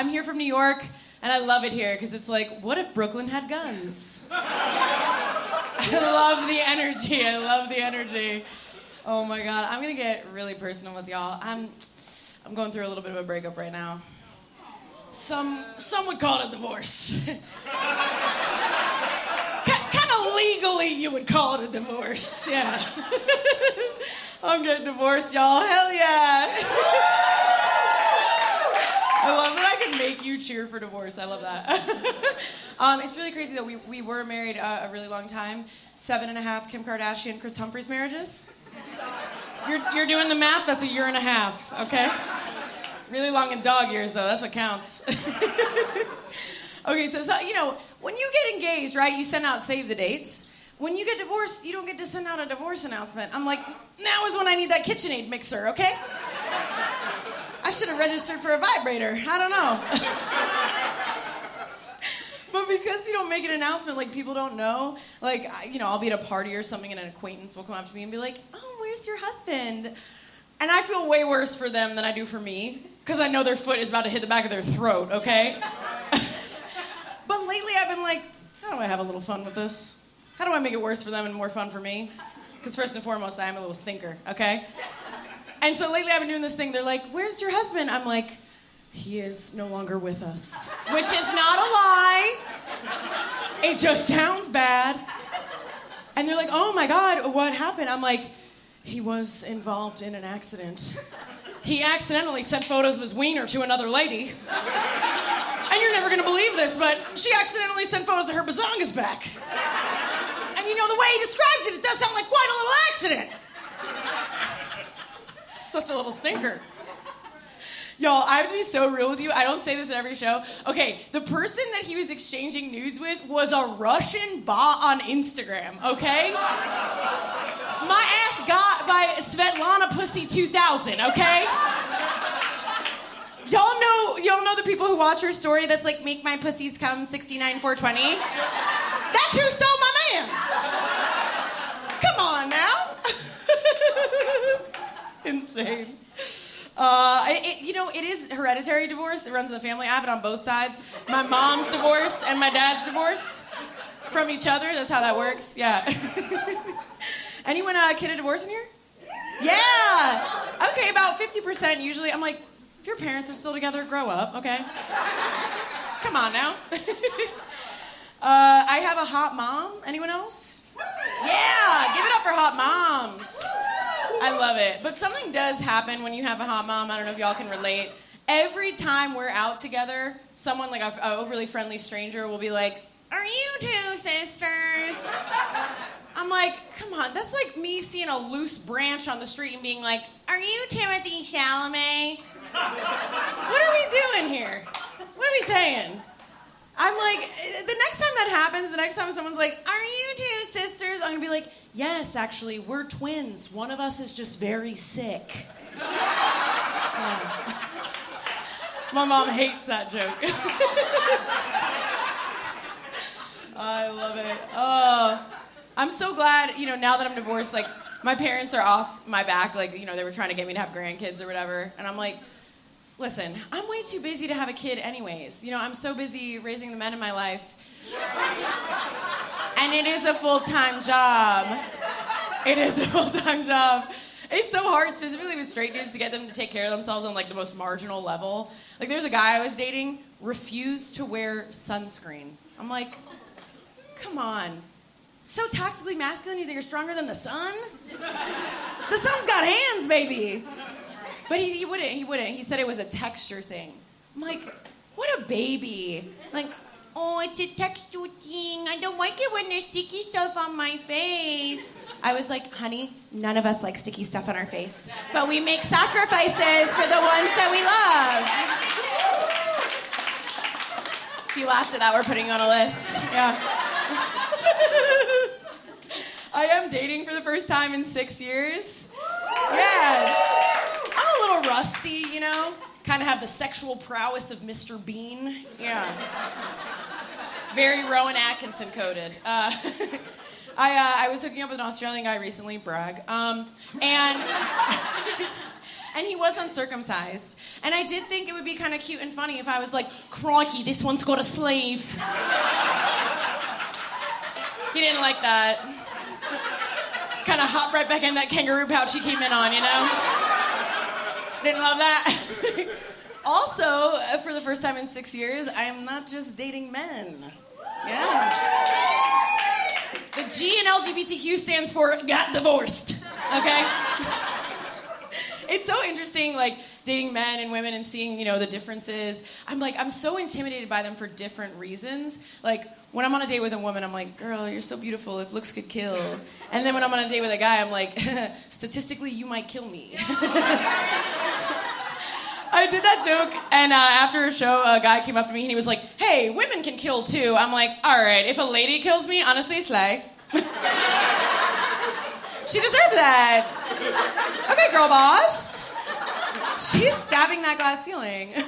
I'm here from New York, and I love it here because it's like, what if Brooklyn had guns? I love the energy. I love the energy. Oh my god, I'm gonna get really personal with y'all. I'm, I'm going through a little bit of a breakup right now. Some, some would call it a divorce. kind of legally, you would call it a divorce. Yeah. I'm getting divorced, y'all. Hell yeah. I love that I can make you cheer for divorce. I love that. um, it's really crazy that we, we were married uh, a really long time. Seven and a half Kim Kardashian, Kris Humphries marriages. You're, you're doing the math? That's a year and a half, okay? Really long in dog years, though. That's what counts. okay, so, so, you know, when you get engaged, right, you send out save the dates. When you get divorced, you don't get to send out a divorce announcement. I'm like, now is when I need that KitchenAid mixer, okay? I should have registered for a vibrator. I don't know. but because you don't make an announcement, like people don't know, like, you know, I'll be at a party or something and an acquaintance will come up to me and be like, oh, where's your husband? And I feel way worse for them than I do for me because I know their foot is about to hit the back of their throat, okay? but lately I've been like, how do I have a little fun with this? How do I make it worse for them and more fun for me? Because first and foremost, I am a little stinker, okay? And so lately I've been doing this thing. They're like, Where's your husband? I'm like, He is no longer with us. Which is not a lie. It just sounds bad. And they're like, Oh my God, what happened? I'm like, He was involved in an accident. He accidentally sent photos of his wiener to another lady. And you're never gonna believe this, but she accidentally sent photos of her bazongas back. And you know, the way he describes it, it does sound like quite a little accident. Such a little stinker. Y'all, I have to be so real with you. I don't say this in every show. Okay, the person that he was exchanging nudes with was a Russian bot on Instagram, okay? My ass got by Svetlana Pussy 2000, okay? Y'all know, y'all know the people who watch her story that's like, make my pussies come 69 420? That's who stole my man. Insane. Uh, it, you know, it is hereditary divorce. It runs in the family. I have it on both sides. My mom's divorce and my dad's divorce from each other. That's how that works. Yeah. Anyone uh, kid a divorce in here? Yeah. Okay, about 50% usually. I'm like, if your parents are still together, grow up, okay? Come on now. Uh, I have a hot mom. Anyone else? Yeah, give it up for hot moms. I love it. But something does happen when you have a hot mom. I don't know if y'all can relate. Every time we're out together, someone like a, overly friendly stranger will be like, "Are you two sisters?" I'm like, "Come on, that's like me seeing a loose branch on the street and being like, "Are you Timothy Chalamet?" what are we doing here? What are we saying? I'm like, eh, the next time that happens, the next time someone's like, Are you two sisters? I'm gonna be like, Yes, actually, we're twins. One of us is just very sick. Yeah. Um, my mom hates that joke. I love it. Oh, I'm so glad, you know, now that I'm divorced, like, my parents are off my back. Like, you know, they were trying to get me to have grandkids or whatever. And I'm like, Listen, I'm way too busy to have a kid, anyways. You know, I'm so busy raising the men in my life. And it is a full time job. It is a full time job. It's so hard, specifically with straight dudes, to get them to take care of themselves on like the most marginal level. Like, there's a guy I was dating refused to wear sunscreen. I'm like, come on. So toxically masculine, you think you're stronger than the sun? The sun's got hands, baby. But he, he wouldn't. He wouldn't. He said it was a texture thing. I'm like, what a baby. Like, oh, it's a texture thing. I don't like it when there's sticky stuff on my face. I was like, honey, none of us like sticky stuff on our face, but we make sacrifices for the ones that we love. If you laughed at that, we're putting you on a list. Yeah. I am dating for the first time in six years. Yeah I'm a little rusty, you know? Kind of have the sexual prowess of Mr. Bean. Yeah. Very Rowan Atkinson coded. Uh, I, uh, I was hooking up with an Australian guy recently, brag. Um, and and he was uncircumcised. And I did think it would be kind of cute and funny if I was like, crikey, this one's got a sleeve. he didn't like that. kind of hopped right back in that kangaroo pouch he came in on, you know? Didn't love that. also, uh, for the first time in six years, I'm not just dating men. Yeah. The G in LGBTQ stands for got divorced. Okay? it's so interesting, like dating men and women and seeing, you know, the differences. I'm like, I'm so intimidated by them for different reasons. Like, when I'm on a date with a woman, I'm like, girl, you're so beautiful. If looks could kill. And then when I'm on a date with a guy, I'm like, statistically, you might kill me. I did that joke, and uh, after a show, a guy came up to me and he was like, "Hey, women can kill too." I'm like, "All right, if a lady kills me, honestly, slay." she deserved that. Okay, girl boss. She's stabbing that glass ceiling.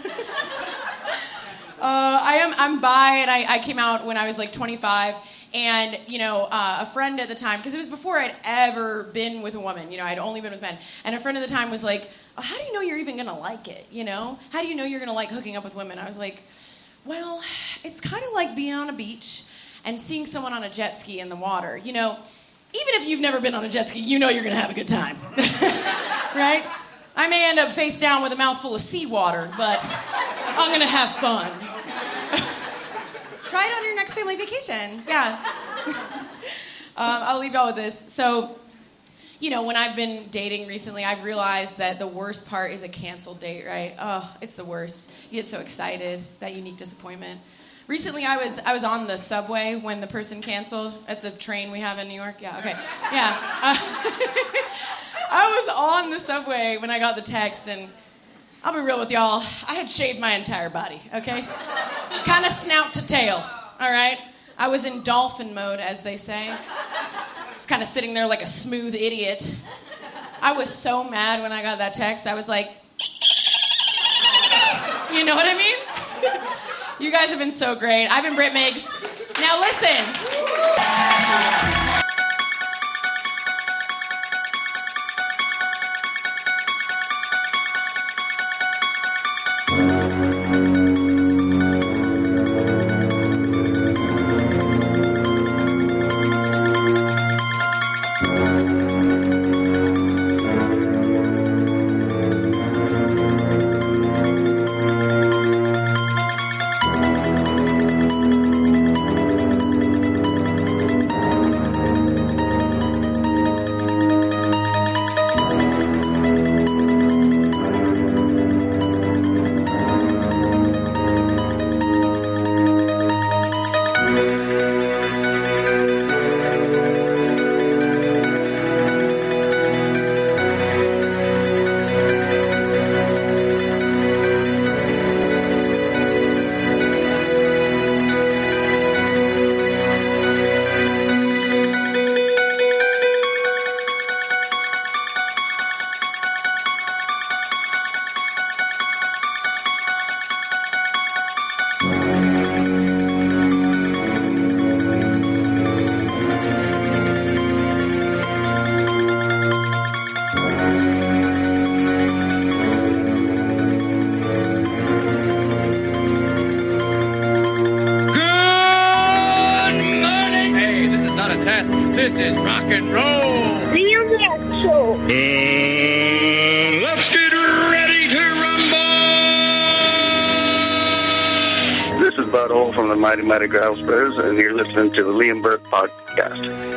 Uh, I am I'm bi, and I, I came out when I was like 25 and you know uh, a friend at the time because it was before i'd ever been with a woman you know i'd only been with men. And a friend at the time was like how do you know you're even gonna like it? You know? How do you know you're gonna like hooking up with women? I was like well it's kind of like being on a beach and seeing someone on a jet ski in the water. You know even if you've never been on a jet ski you know you're gonna have a good time. Right? I may end up face down with a mouthful of seawater but i'm gonna have fun. Try it on your next family vacation. Yeah. um, I'll leave y'all with this. So, you know, when I've been dating recently, I've realized that the worst part is a canceled date, right? Oh, it's the worst. You get so excited, that unique disappointment. Recently, I was I was on the subway when the person canceled. It's a train we have in New York. Yeah, okay, yeah. Uh, I was on the subway when I got the text, and I'll be real with y'all. I had shaved my entire body, okay? kind of snout to tail, all right? I was in dolphin mode, as they say. Just kind of sitting there like a smooth idiot. I was so mad when I got that text. I was like, you know what I mean? you guys have been so great. I've been Britt Migs. Now listen. Mighty Mighty Bears, and you're listening to the Liam Burke Podcast.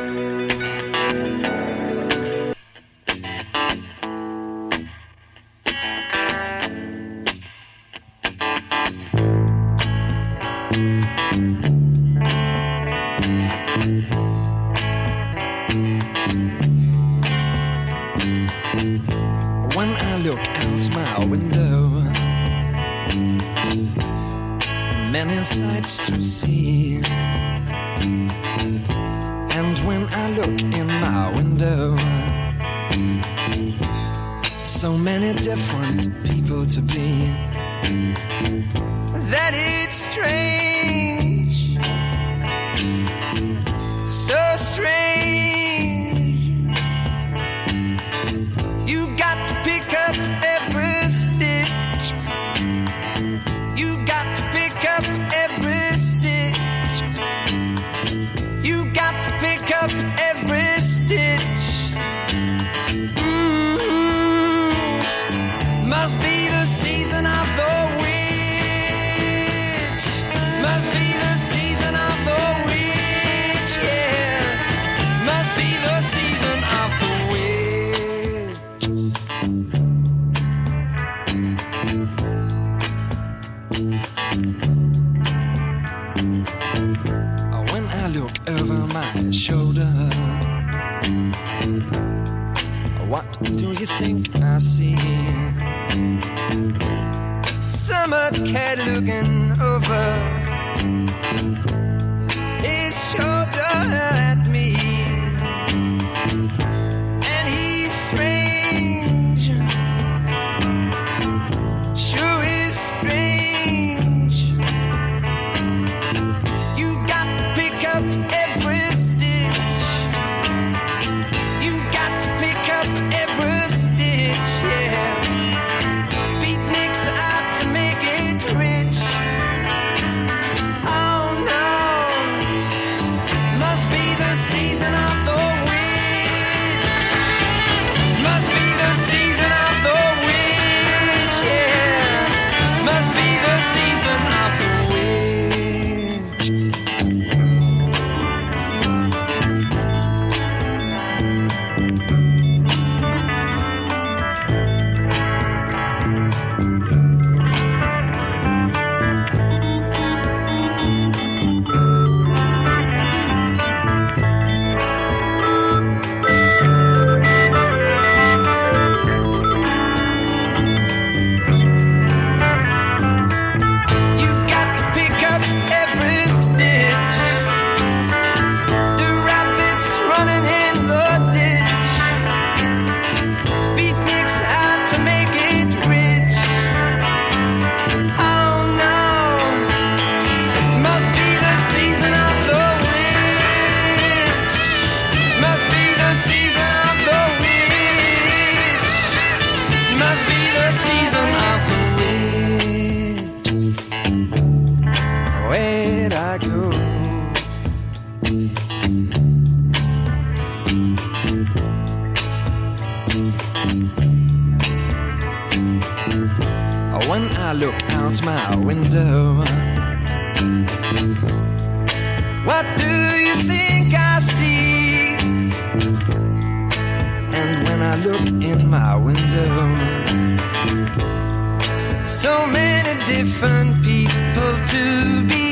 So many different people to be.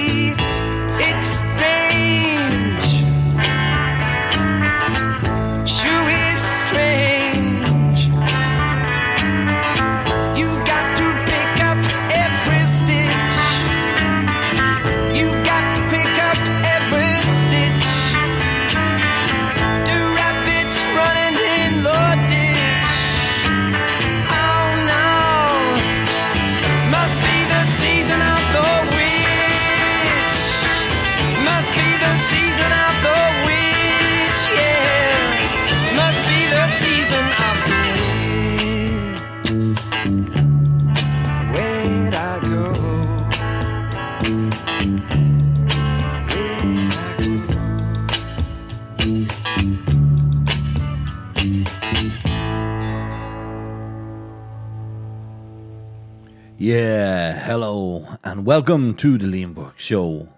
Yeah, hello, and welcome to the Liam Burke Show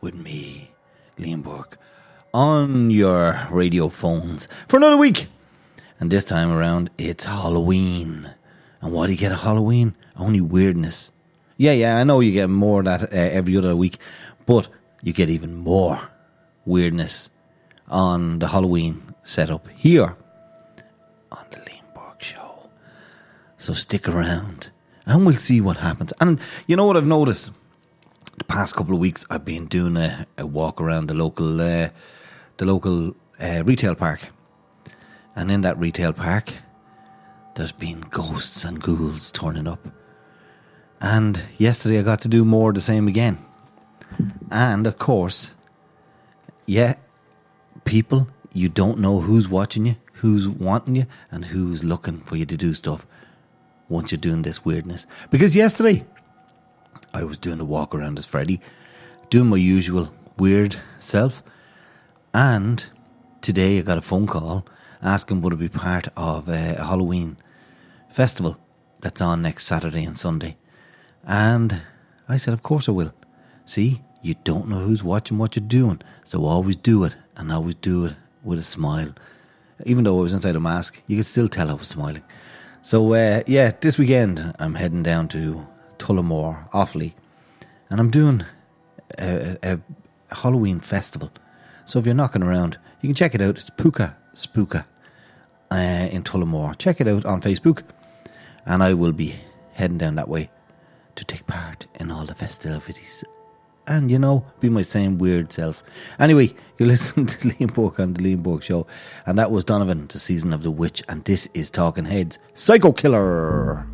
with me, Liam Burke, on your radio phones for another week. And this time around, it's Halloween. And what do you get at Halloween? Only weirdness. Yeah, yeah, I know you get more of that uh, every other week, but you get even more weirdness on the Halloween setup here on the Liam Burke Show. So stick around and we'll see what happens. And you know what I've noticed? The past couple of weeks I've been doing a, a walk around the local uh, the local uh, retail park. And in that retail park there's been ghosts and ghouls turning up. And yesterday I got to do more the same again. And of course, yeah, people, you don't know who's watching you, who's wanting you, and who's looking for you to do stuff once you're doing this weirdness. Because yesterday, I was doing a walk around as Freddy, doing my usual weird self, and today I got a phone call asking would I be part of a Halloween festival that's on next Saturday and Sunday. And I said, Of course I will. See, you don't know who's watching what you're doing, so always do it, and always do it with a smile. Even though I was inside a mask, you could still tell I was smiling. So, uh, yeah, this weekend I'm heading down to Tullamore, Offaly, and I'm doing a, a, a Halloween festival So if you're knocking around, you can check it out. It's Puka Spooka uh, in Tullamore. Check it out on Facebook, and I will be heading down that way to take part in all the festivities. And you know, be my same weird self. Anyway, you listen to Liam Burke on the Liam Show, and that was Donovan, the season of the witch, and this is Talking Heads, Psycho Killer.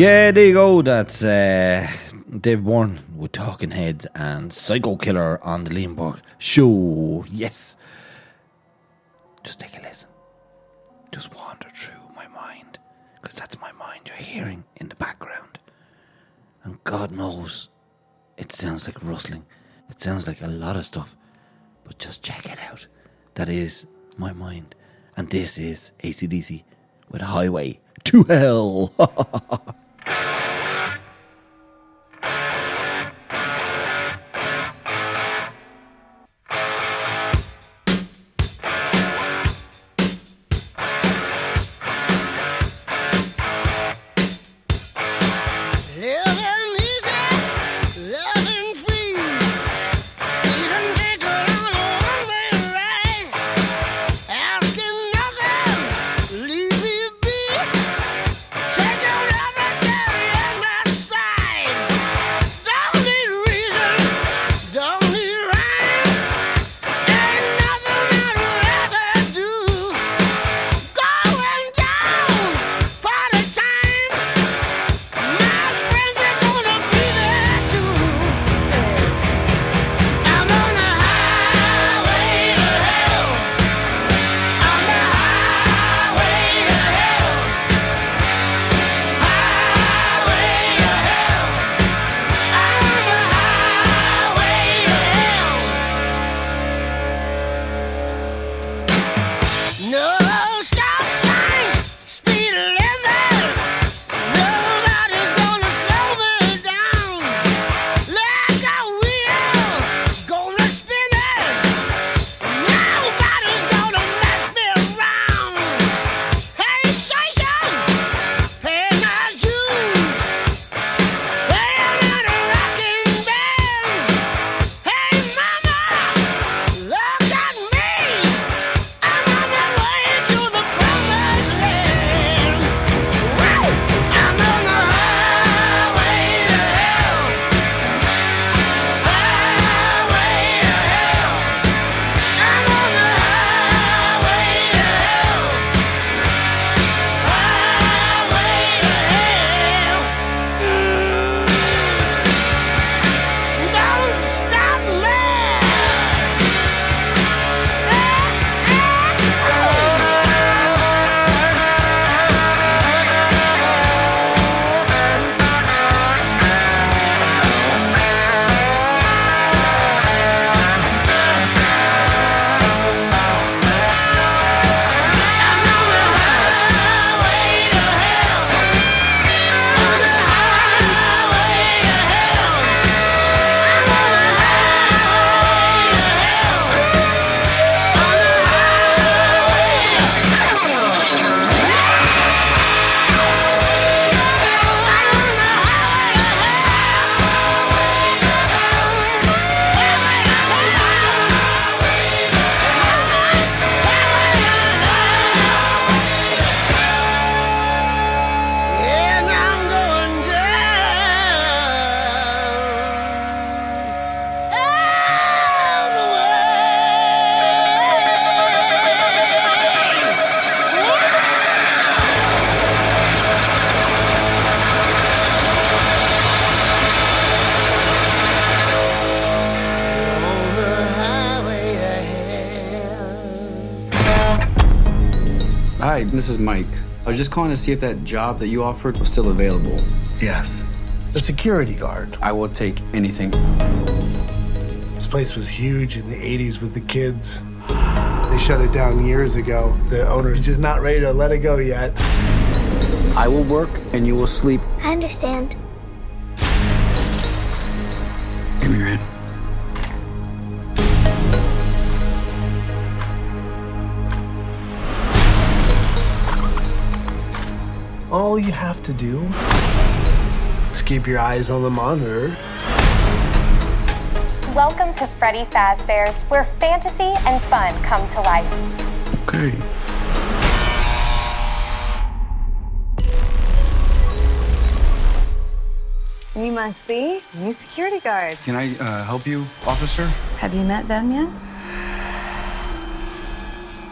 Yeah, there you go. That's uh, Dave Byrne with Talking Heads and Psycho Killer on the Liam Burke show. Yes. Just take a listen. Just wander through my mind. Because that's my mind you're hearing in the background. And God knows it sounds like rustling. It sounds like a lot of stuff. But just check it out. That is my mind. And this is ACDC with Highway to Hell. Living Hi, this is Mike. I was just calling to see if that job that you offered was still available. Yes. The security guard. I will take anything. This place was huge in the 80s with the kids. They shut it down years ago. The owner's just not ready to let it go yet. I will work and you will sleep. I understand. You have to do is keep your eyes on the monitor. Welcome to Freddy Fazbear's, where fantasy and fun come to life. Okay. You must be new security guard. Can I uh, help you, officer? Have you met them yet?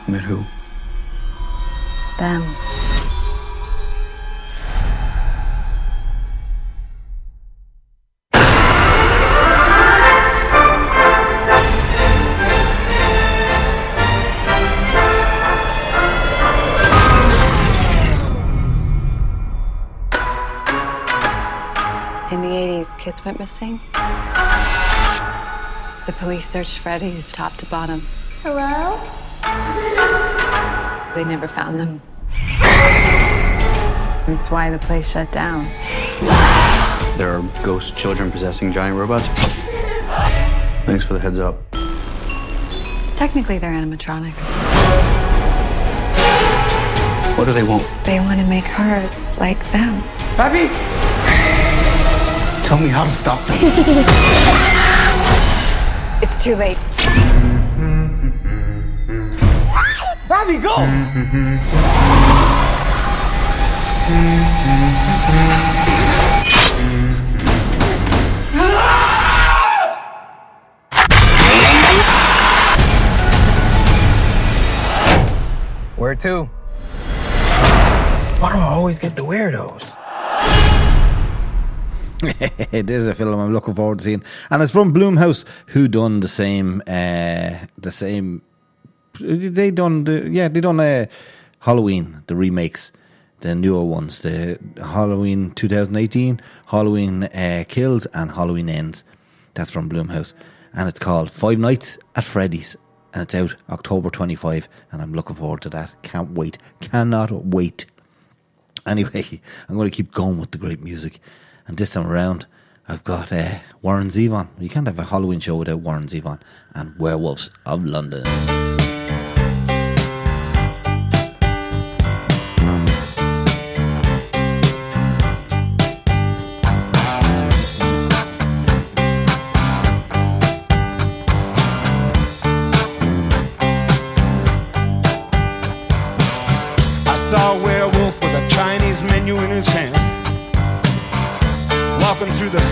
Met who? Them. Kids went missing. The police searched Freddy's top to bottom. Hello? They never found them. That's why the place shut down. There are ghost children possessing giant robots. Thanks for the heads up. Technically, they're animatronics. What do they want? They want to make her like them. Pappy! Tell me how to stop them. It's too late. Robbie, go! Where to? Why do I always get the weirdos? it is a film I'm looking forward to seeing, and it's from Blumhouse, who done the same, uh, the same. They done the yeah, they done uh, Halloween, the remakes, the newer ones, the Halloween 2018, Halloween uh, Kills, and Halloween Ends. That's from Blumhouse, and it's called Five Nights at Freddy's, and it's out October 25, and I'm looking forward to that. Can't wait, cannot wait. Anyway, I'm going to keep going with the great music. And this time around, I've got uh, Warren Zevon. You can't have a Halloween show without Warren Zevon and Werewolves of London.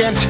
Hairy-handed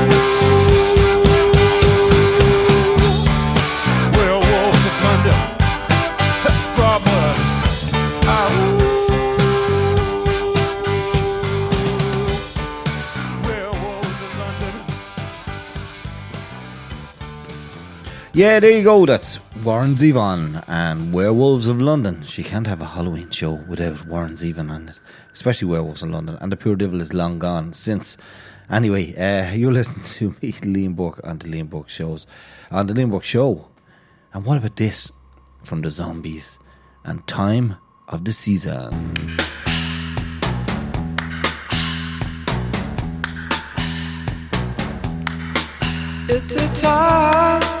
Yeah, there you go. That's Warren Zevon and Werewolves of London. She can't have a Halloween show without Warren Zevon on it, especially Werewolves of London. And the Poor Devil is long gone since. Anyway, uh, you're listening to me, Liam Burke, on the Liam Burke shows. On the Liam Burke show, And what about this from the zombies and time of the season? It's the time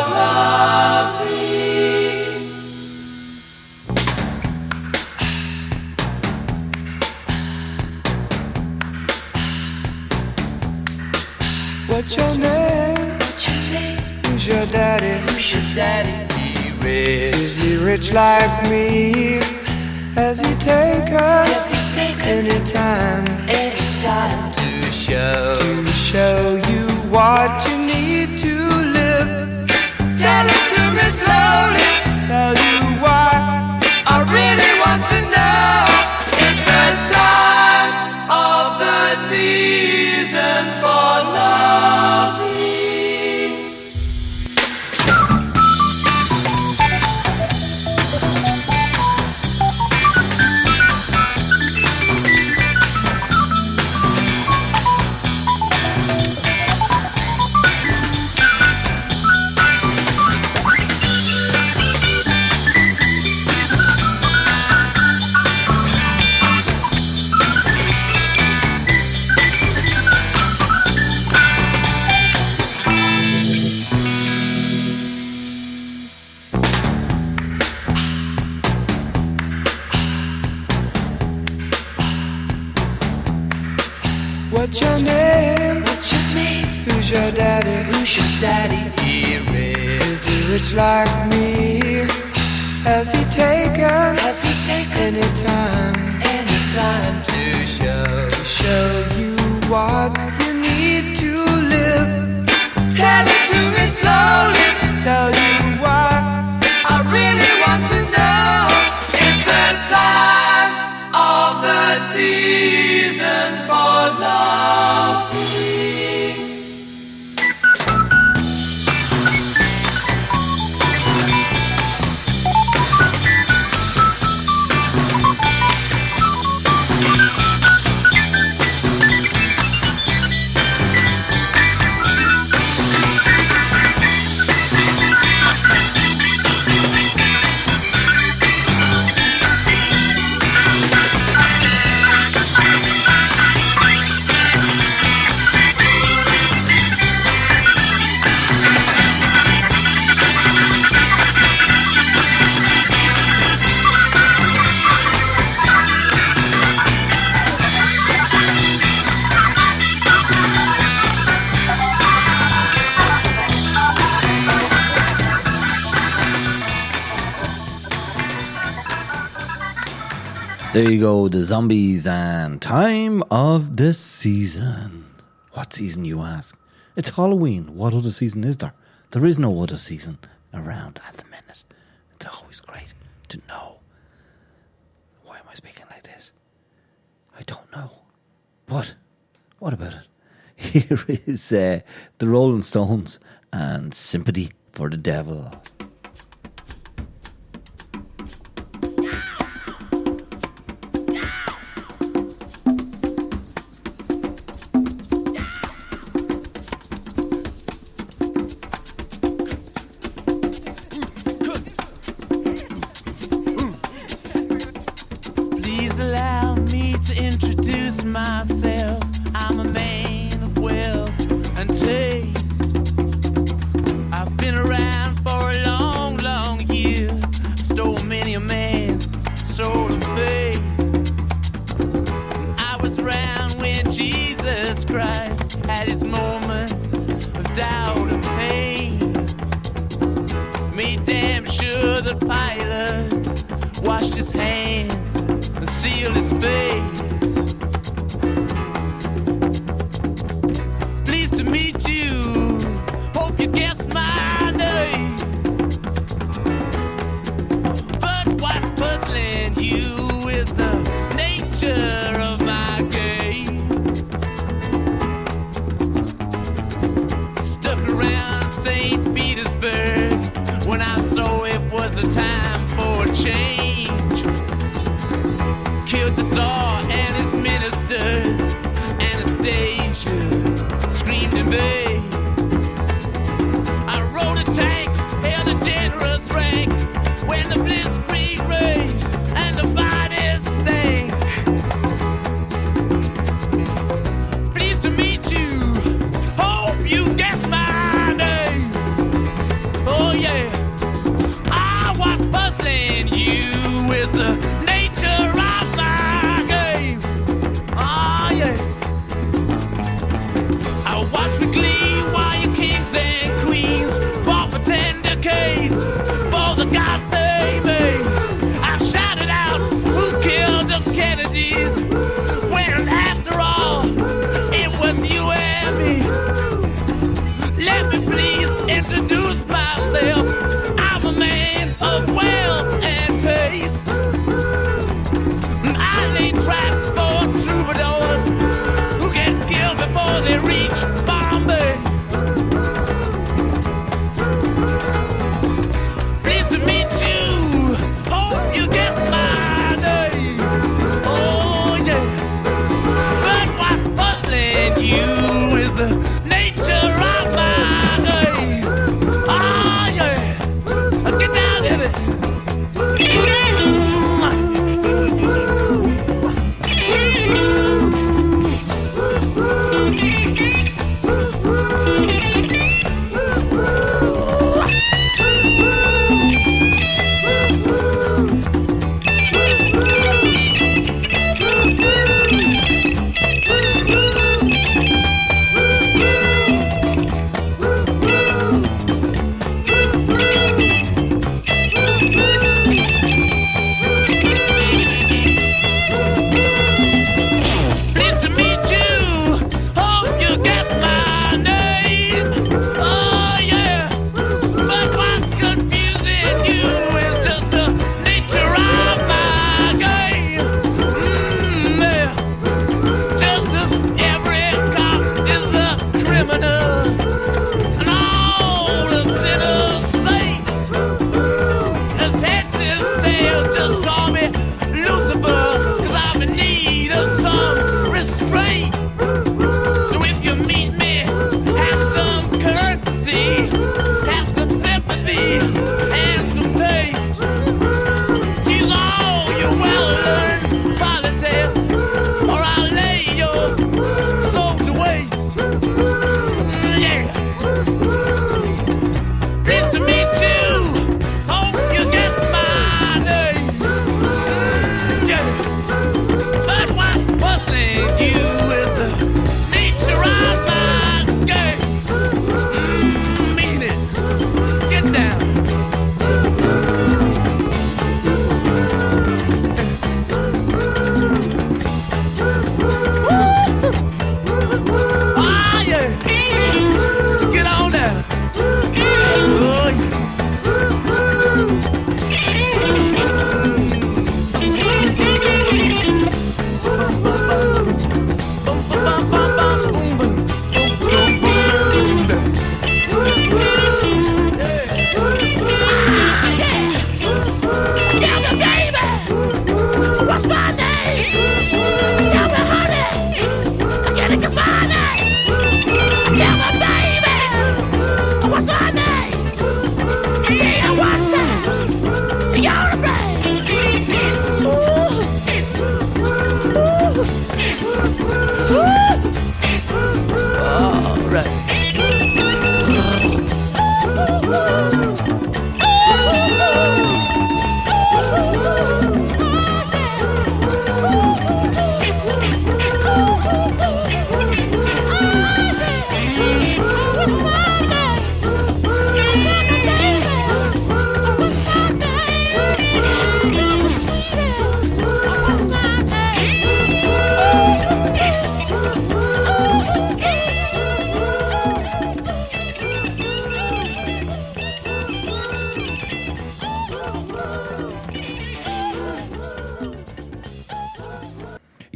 What's your name? Who's your daddy? Who's your daddy? He rich. Is he rich like me? Has he take us anytime? Anytime to show to show you what you need to live. Tell it to me slowly. Tell you why I really want to know. Season for love. What's your name? What's your name? Who's your daddy? Who's your daddy? He. Is he rich like me? Has he taken? Has he taken any time? Any time to show to show There you go, the zombies and time of the season. What season, you ask? It's Halloween. What other season is there? There is no other season around at the minute. It's always great to know. Why am I speaking like this? I don't know. But what about it? Here is uh, the Rolling Stones and Sympathy for the Devil.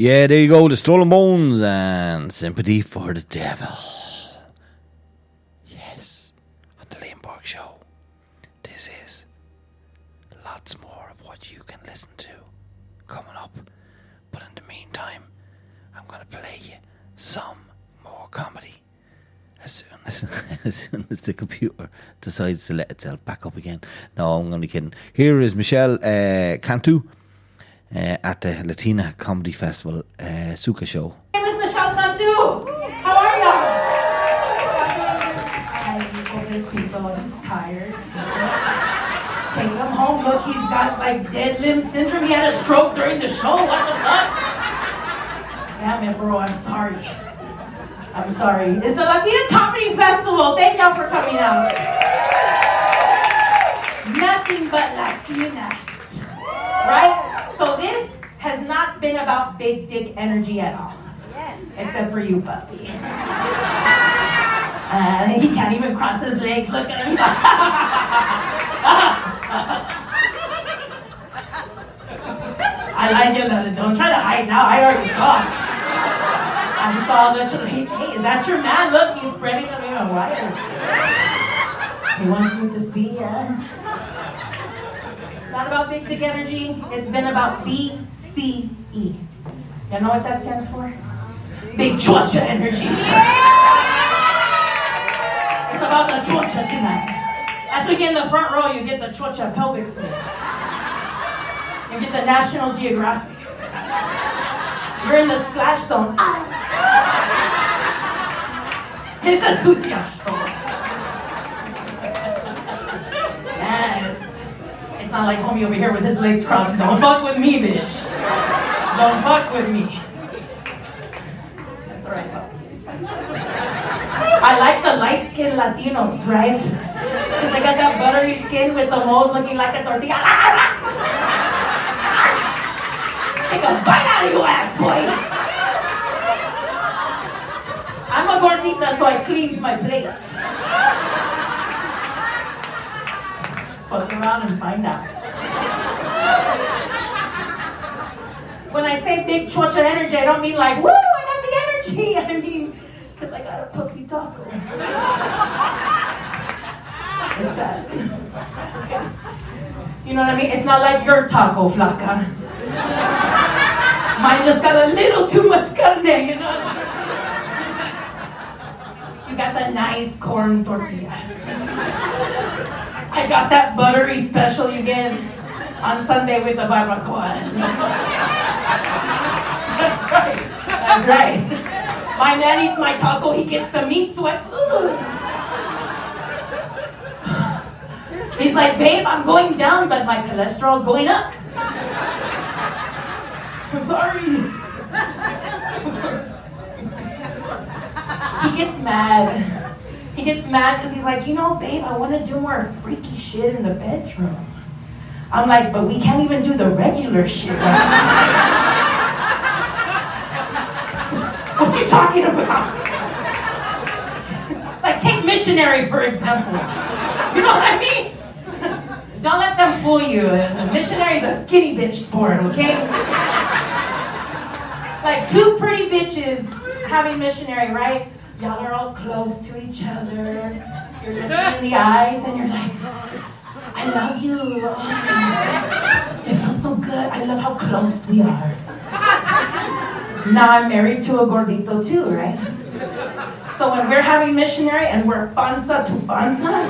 Yeah, there you go, the Stolen Bones and Sympathy for the Devil. Yes, on the Liam Burke Show. This is lots more of what you can listen to coming up. But in the meantime, I'm going to play you some more comedy as soon as, as soon as the computer decides to let itself back up again. No, I'm only kidding. Here is Michelle uh, Cantu uh, at the Latina Comedy Festival uh, Suka Show. My name is Michelle Cantu. How are y'all? Ay, pobrecito, he's tired. Take him home. Look, he's got like dead limb syndrome. He had a stroke during the show. What the fuck? Damn it, bro. I'm sorry. I'm sorry. It's the Latina Comedy Festival. Thank y'all for coming out. Nothing but Latinas. Right? So this has not been about big dick energy at all. Except for you, puppy. Uh, he can't even cross his legs. Look at him. I like it. Lily. Don't try to hide now. I already saw. I just saw the children. Hey, hey, is that your man? Look, he's spreading them even wider. He wants me to see ya. It's not about big dick energy. It's been about BCE. Y'all know what that stands for? Big chocha energy. Yeah! It's about the chocha tonight. As we get in the front row, you get the chocha pelvic smear. You get the National Geographic. You're in the splash zone. Ah. It's a sucia show. Not like homie over here with his legs crossed. Don't fuck with me, bitch. Don't fuck with me. That's alright, pup. I like the light skinned Latinos, right? Because they got that buttery skin with the moles looking like a tortilla. Take a bite out of you, ass boy. I'm a gordita, so I cleans my plates. Fuck around and find out. When I say big chocha energy, I don't mean like, woo, I got the energy. I mean, because I got a puffy taco. It's sad. You know what I mean? It's not like your taco, flaca. Mine just got a little too much carne, you know? You got the nice corn tortillas. I got that buttery special you get on Sunday with the barbacoa. That's right. That's right. My man eats my taco, he gets the meat sweats. Ugh. He's like, babe, I'm going down, but my cholesterol's going up. I'm sorry. I'm sorry. He gets mad. He gets mad because he's like, you know, babe, I want to do more freaky shit in the bedroom. I'm like, but we can't even do the regular shit. What you talking about? like, take missionary, for example. You know what I mean? Don't let them fool you. Missionary is a skinny bitch sport, okay? like two pretty bitches having missionary, right? Y'all are all close to each other. You're looking in the eyes and you're like, I love you. Oh, it feels so good. I love how close we are. Now I'm married to a gordito too, right? So when we're having missionary and we're panza to panza,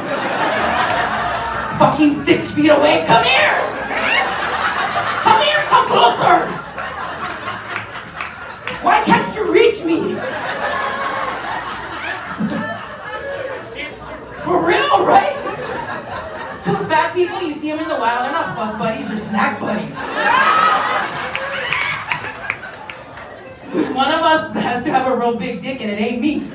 fucking six feet away, come here! Come here, come closer! Why can't you reach me? For real, right? Two fat people, you see them in the wild, they're not fuck buddies, they're snack buddies. One of us has to have a real big dick and it ain't me.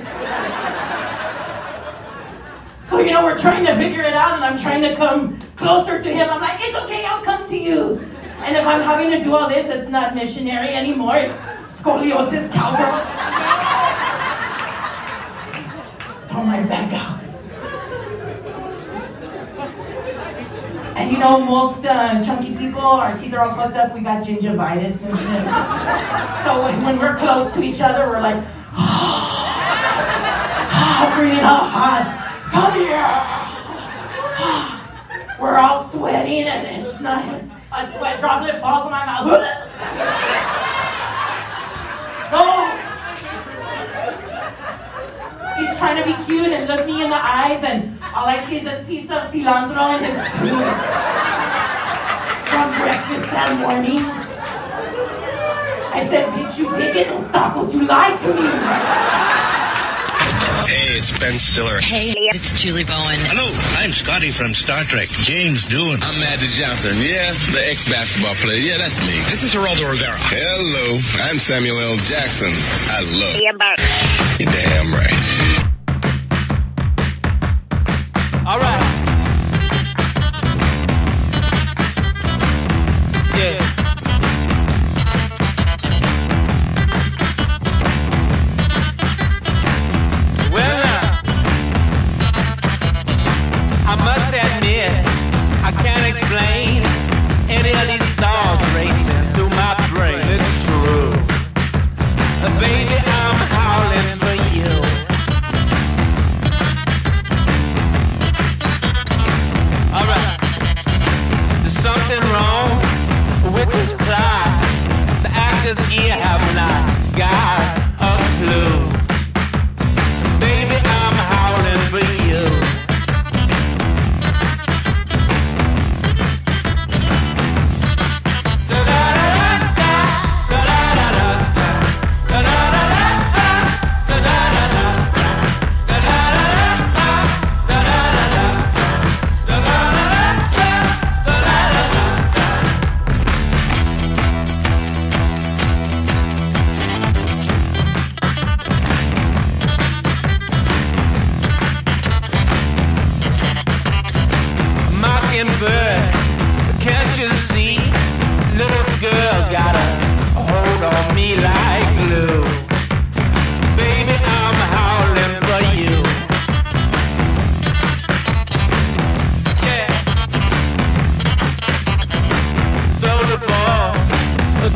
So, you know, we're trying to figure it out and I'm trying to come closer to him. I'm like, it's okay, I'll come to you. And if I'm having to do all this, it's not missionary anymore, it's scoliosis cowgirl. Throw my back out. And you know, most uh, chunky people, our teeth are all fucked up. We got gingivitis and shit. So when, when we're close to each other, we're like, bring it all hot. Come here. We're all sweating and it's not a sweat droplet falls in my mouth. Go. He's trying to be cute and look me in the eyes, and all I see is this piece of cilantro in his tooth from breakfast that morning. I said, bitch, you did get those tacos. You lied to me. Hey, it's Ben Stiller. Hey, it's Julie Bowen. Hello, I'm Scotty from Star Trek. James Doohan. I'm Magic Johnson. Yeah, the ex-basketball player. Yeah, that's me. This is Geraldo Rivera. Hello, I'm Samuel L. Jackson. I love Yeah, but you. Damn right.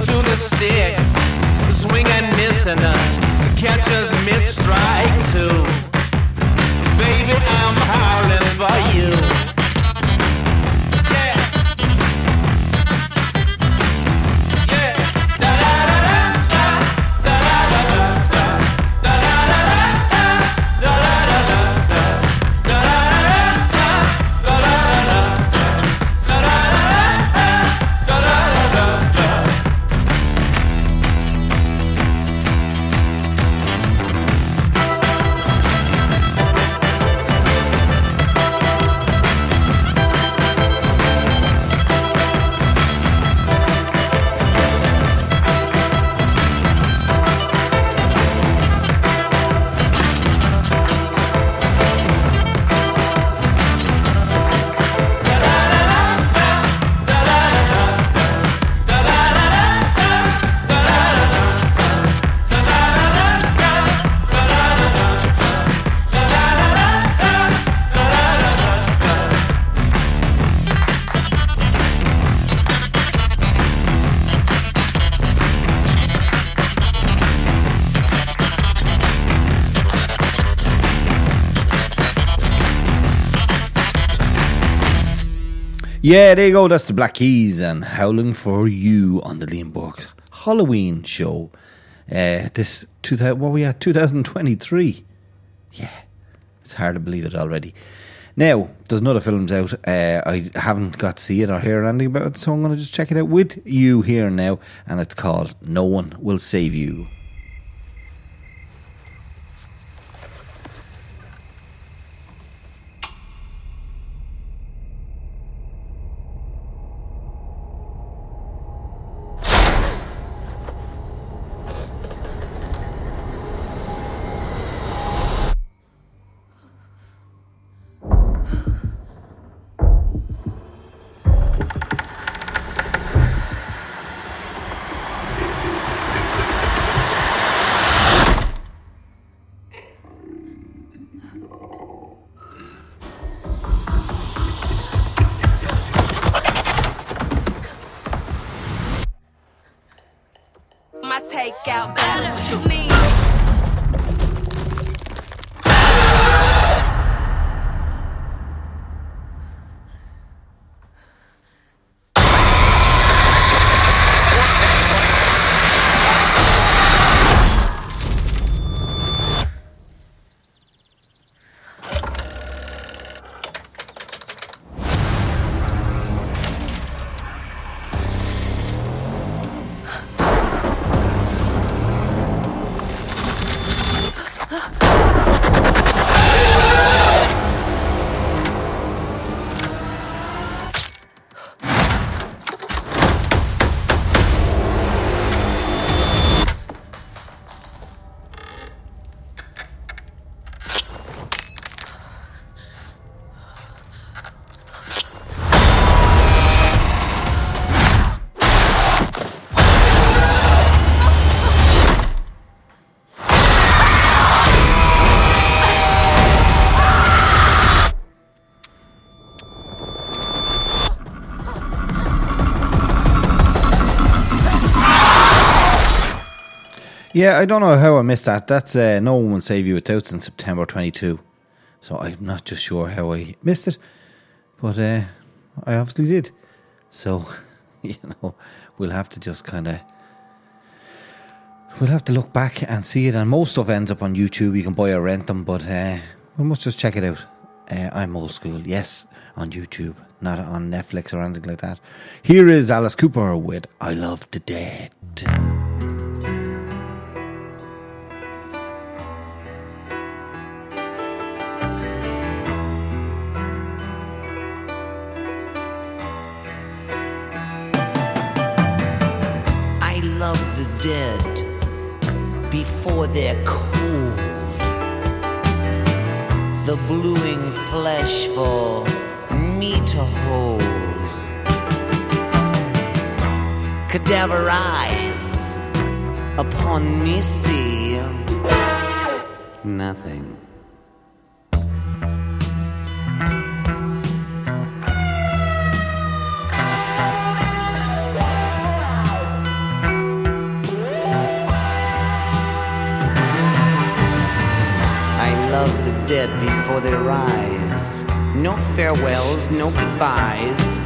To the stick, swing and miss and uh, catcher's mid strike Yeah, there you go. That's the Black Keys and Howling for You on the Liam Burke Halloween show. Uh, this 2000, what we at 2023. Yeah, it's hard to believe it already. Now, there's another films out. Uh, I haven't got to see it or hear anything about it, so I'm going to just check it out with you here now. And it's called No One Will Save You. Takeout battle. Yeah, I don't know how I missed that. That's uh, No One Will Save You. It's out in September 22. So I'm not just sure how I missed it. But uh, I obviously did. So, you know, we'll have to just kind of. We'll have to look back and see it. And most stuff ends up on YouTube. You can buy or rent them. But uh, we must just check it out. Uh, I'm old school. Yes, on YouTube. Not on Netflix or anything like that. Here is Alice Cooper with I Love the Dead. Dead before they're cool. The bluing flesh for me to hold. Cadaver eyes upon me see nothing. Before they rise. No farewells, no goodbyes.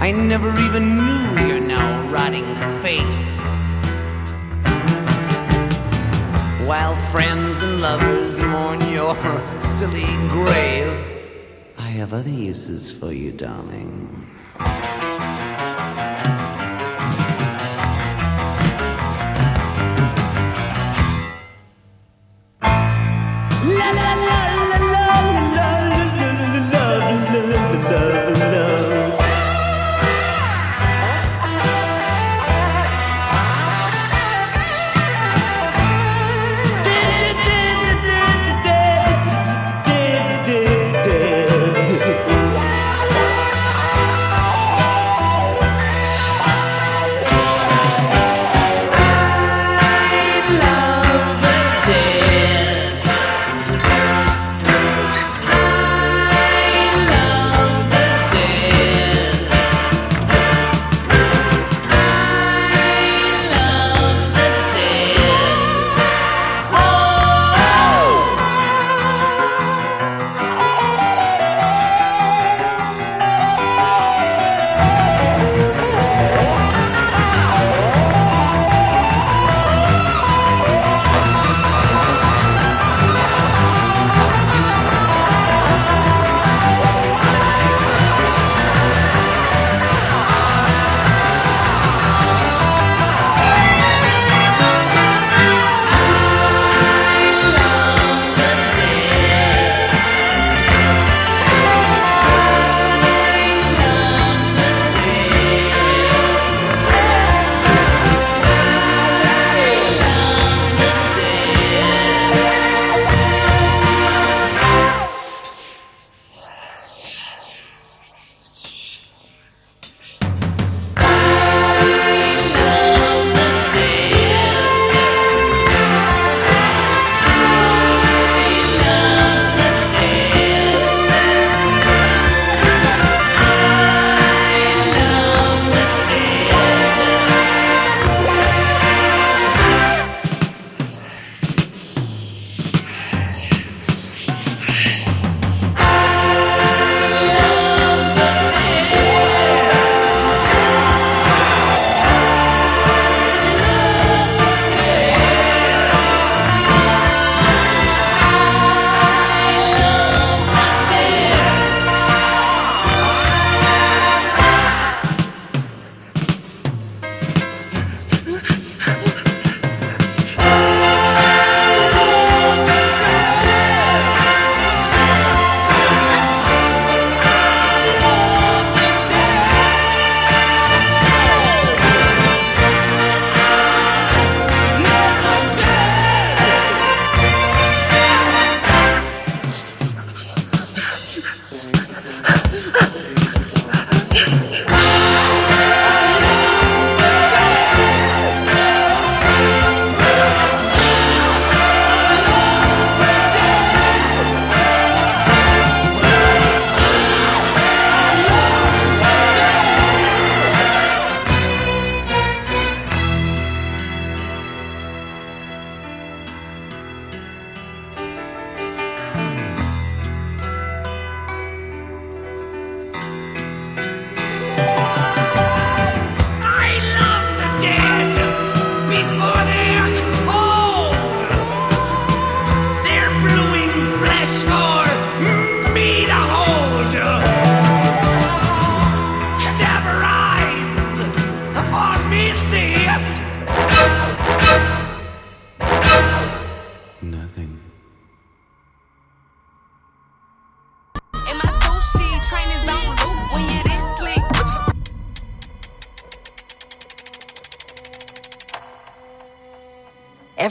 I never even knew your now rotting face. While friends and lovers mourn your silly grave, I have other uses for you, darling.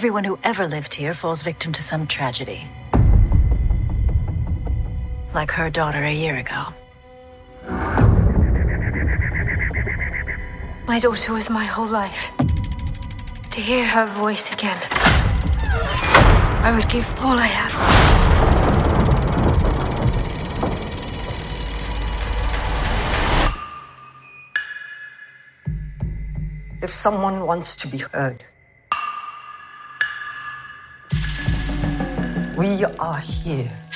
Everyone who ever lived here falls victim to some tragedy. Like her daughter a year ago. My daughter was my whole life. To hear her voice again, I would give all I have. If someone wants to be heard, we are here.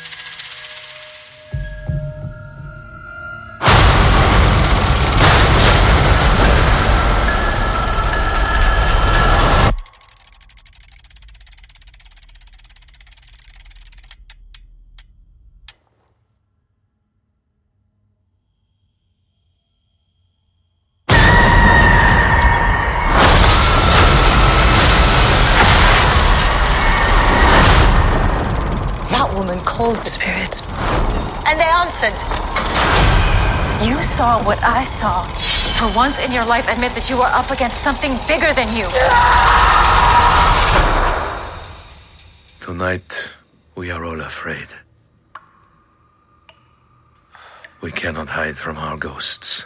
Called the spirits, and they answered. You saw what I saw. For once in your life, admit that you were up against something bigger than you. Tonight, we are all afraid. We cannot hide from our ghosts.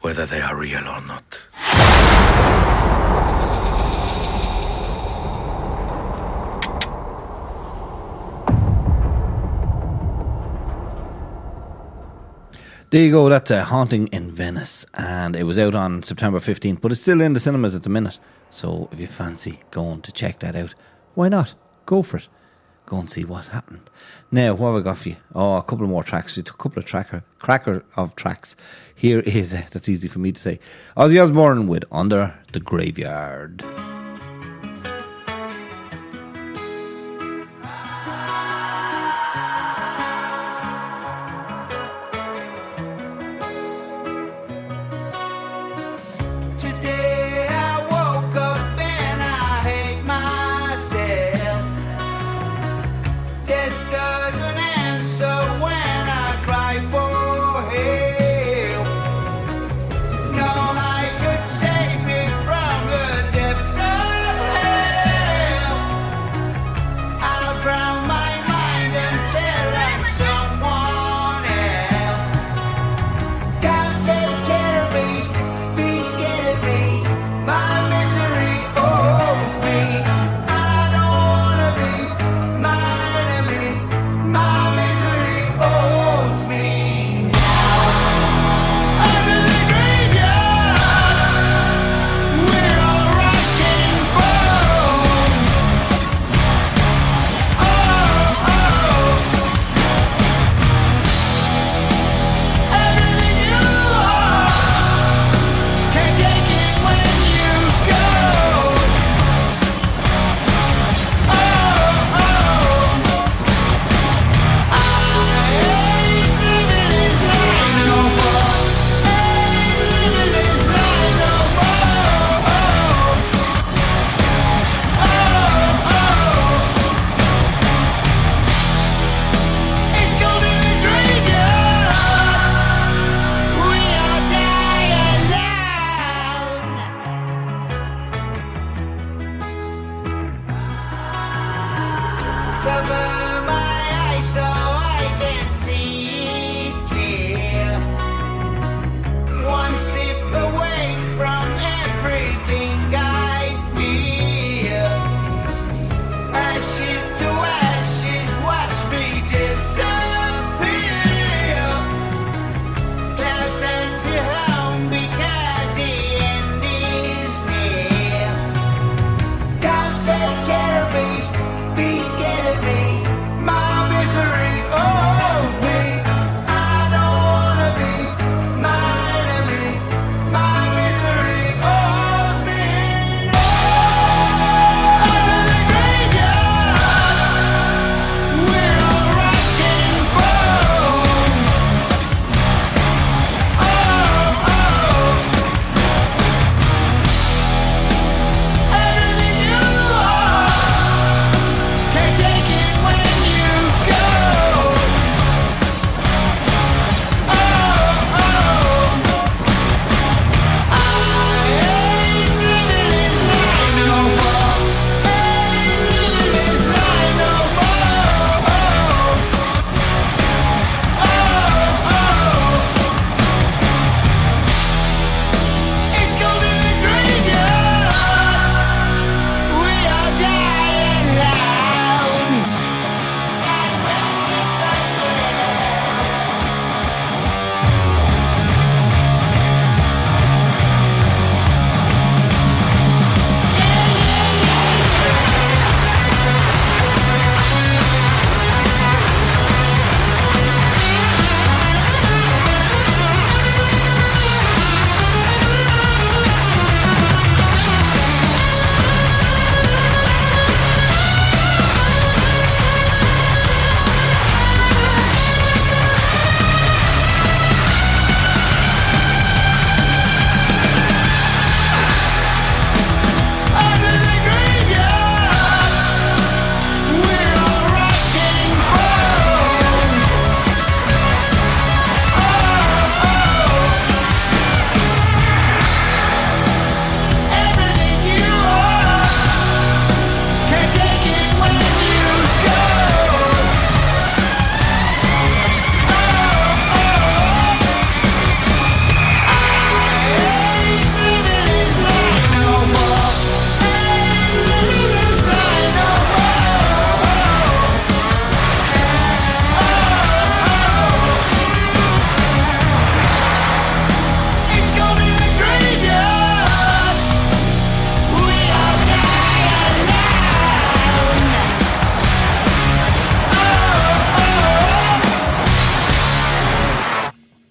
Whether they are real or not. There you go. That's a haunting in Venice, and it was out on September fifteenth, but it's still in the cinemas at the minute. So if you fancy going to check that out, why not? Go for it. Go and see what happened. Now, what have I got for you? Oh, a couple more tracks. A couple of tracker, cracker of tracks. Here is uh, that's easy for me to say. Ozzy Osbourne with "Under the Graveyard."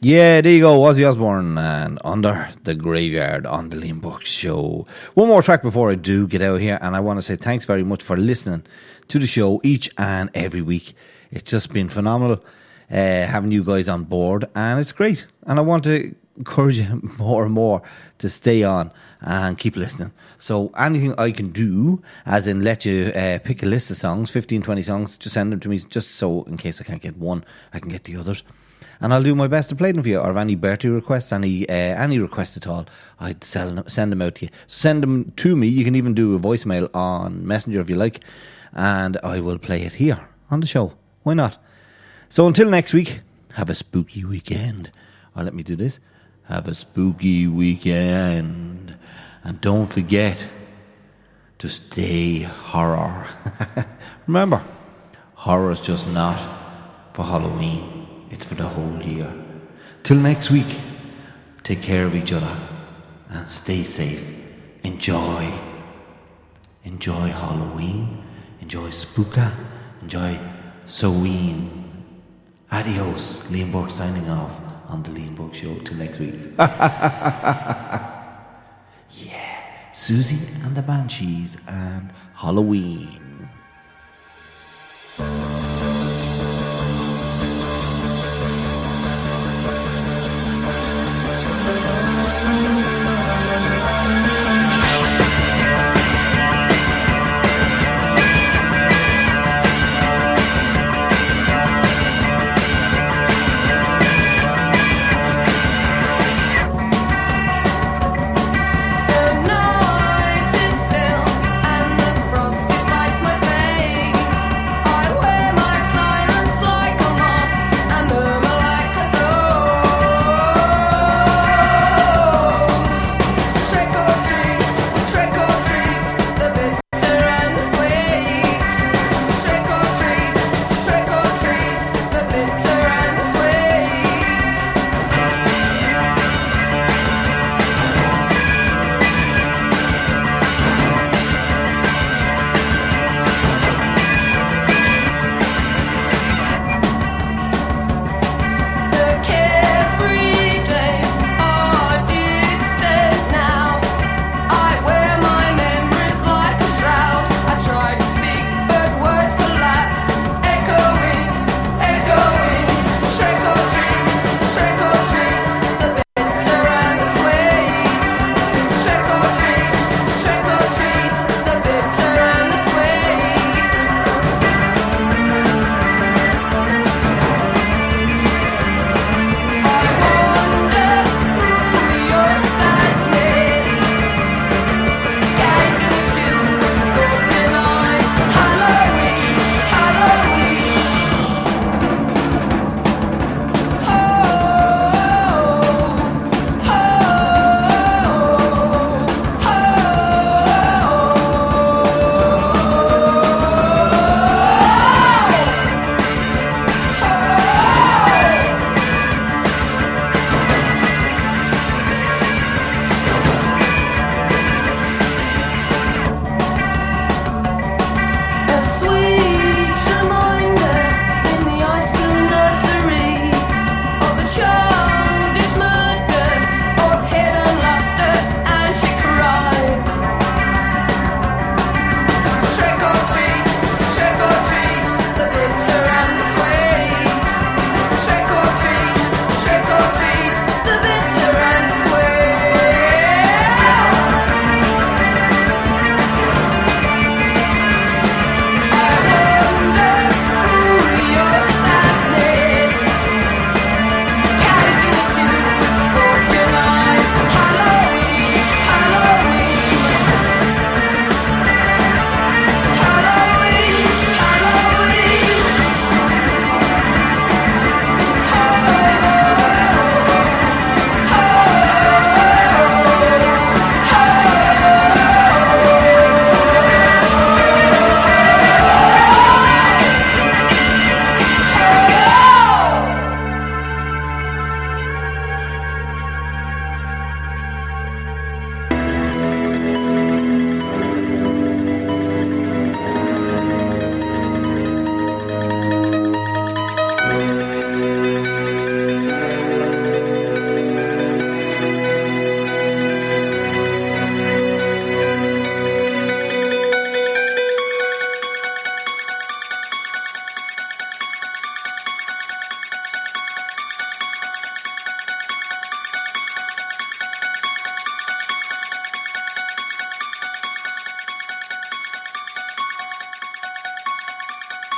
Yeah, there you go. Ozzy Osbourne and Under the Graveyard on the Burke Show. One more track before I do get out here, and I want to say thanks very much for listening to the show each and every week. It's just been phenomenal uh, having you guys on board, and it's great. And I want to encourage you more and more to stay on and keep listening. So anything I can do, as in let you uh, pick a list of songs, 15, 20 songs, just send them to me, just so in case I can't get one, I can get the others. And I'll do my best to play them for you. Or if any Bertie requests, any uh, any requests at all, I'd sell them, send them out to you. Send them to me. You can even do a voicemail on Messenger if you like, and I will play it here on the show. Why not? So until next week, have a spooky weekend. Or let me do this. Have a spooky weekend. And don't forget to stay horror. Remember, horror is just not for Halloween, it's for the whole year. Till next week, take care of each other and stay safe. Enjoy. Enjoy Halloween. Enjoy Spooka. Enjoy Soween. Adios. Liam Burke signing off on the Liam Burke Show. Till next week. yeah. Siouxsie and the Banshees and Halloween.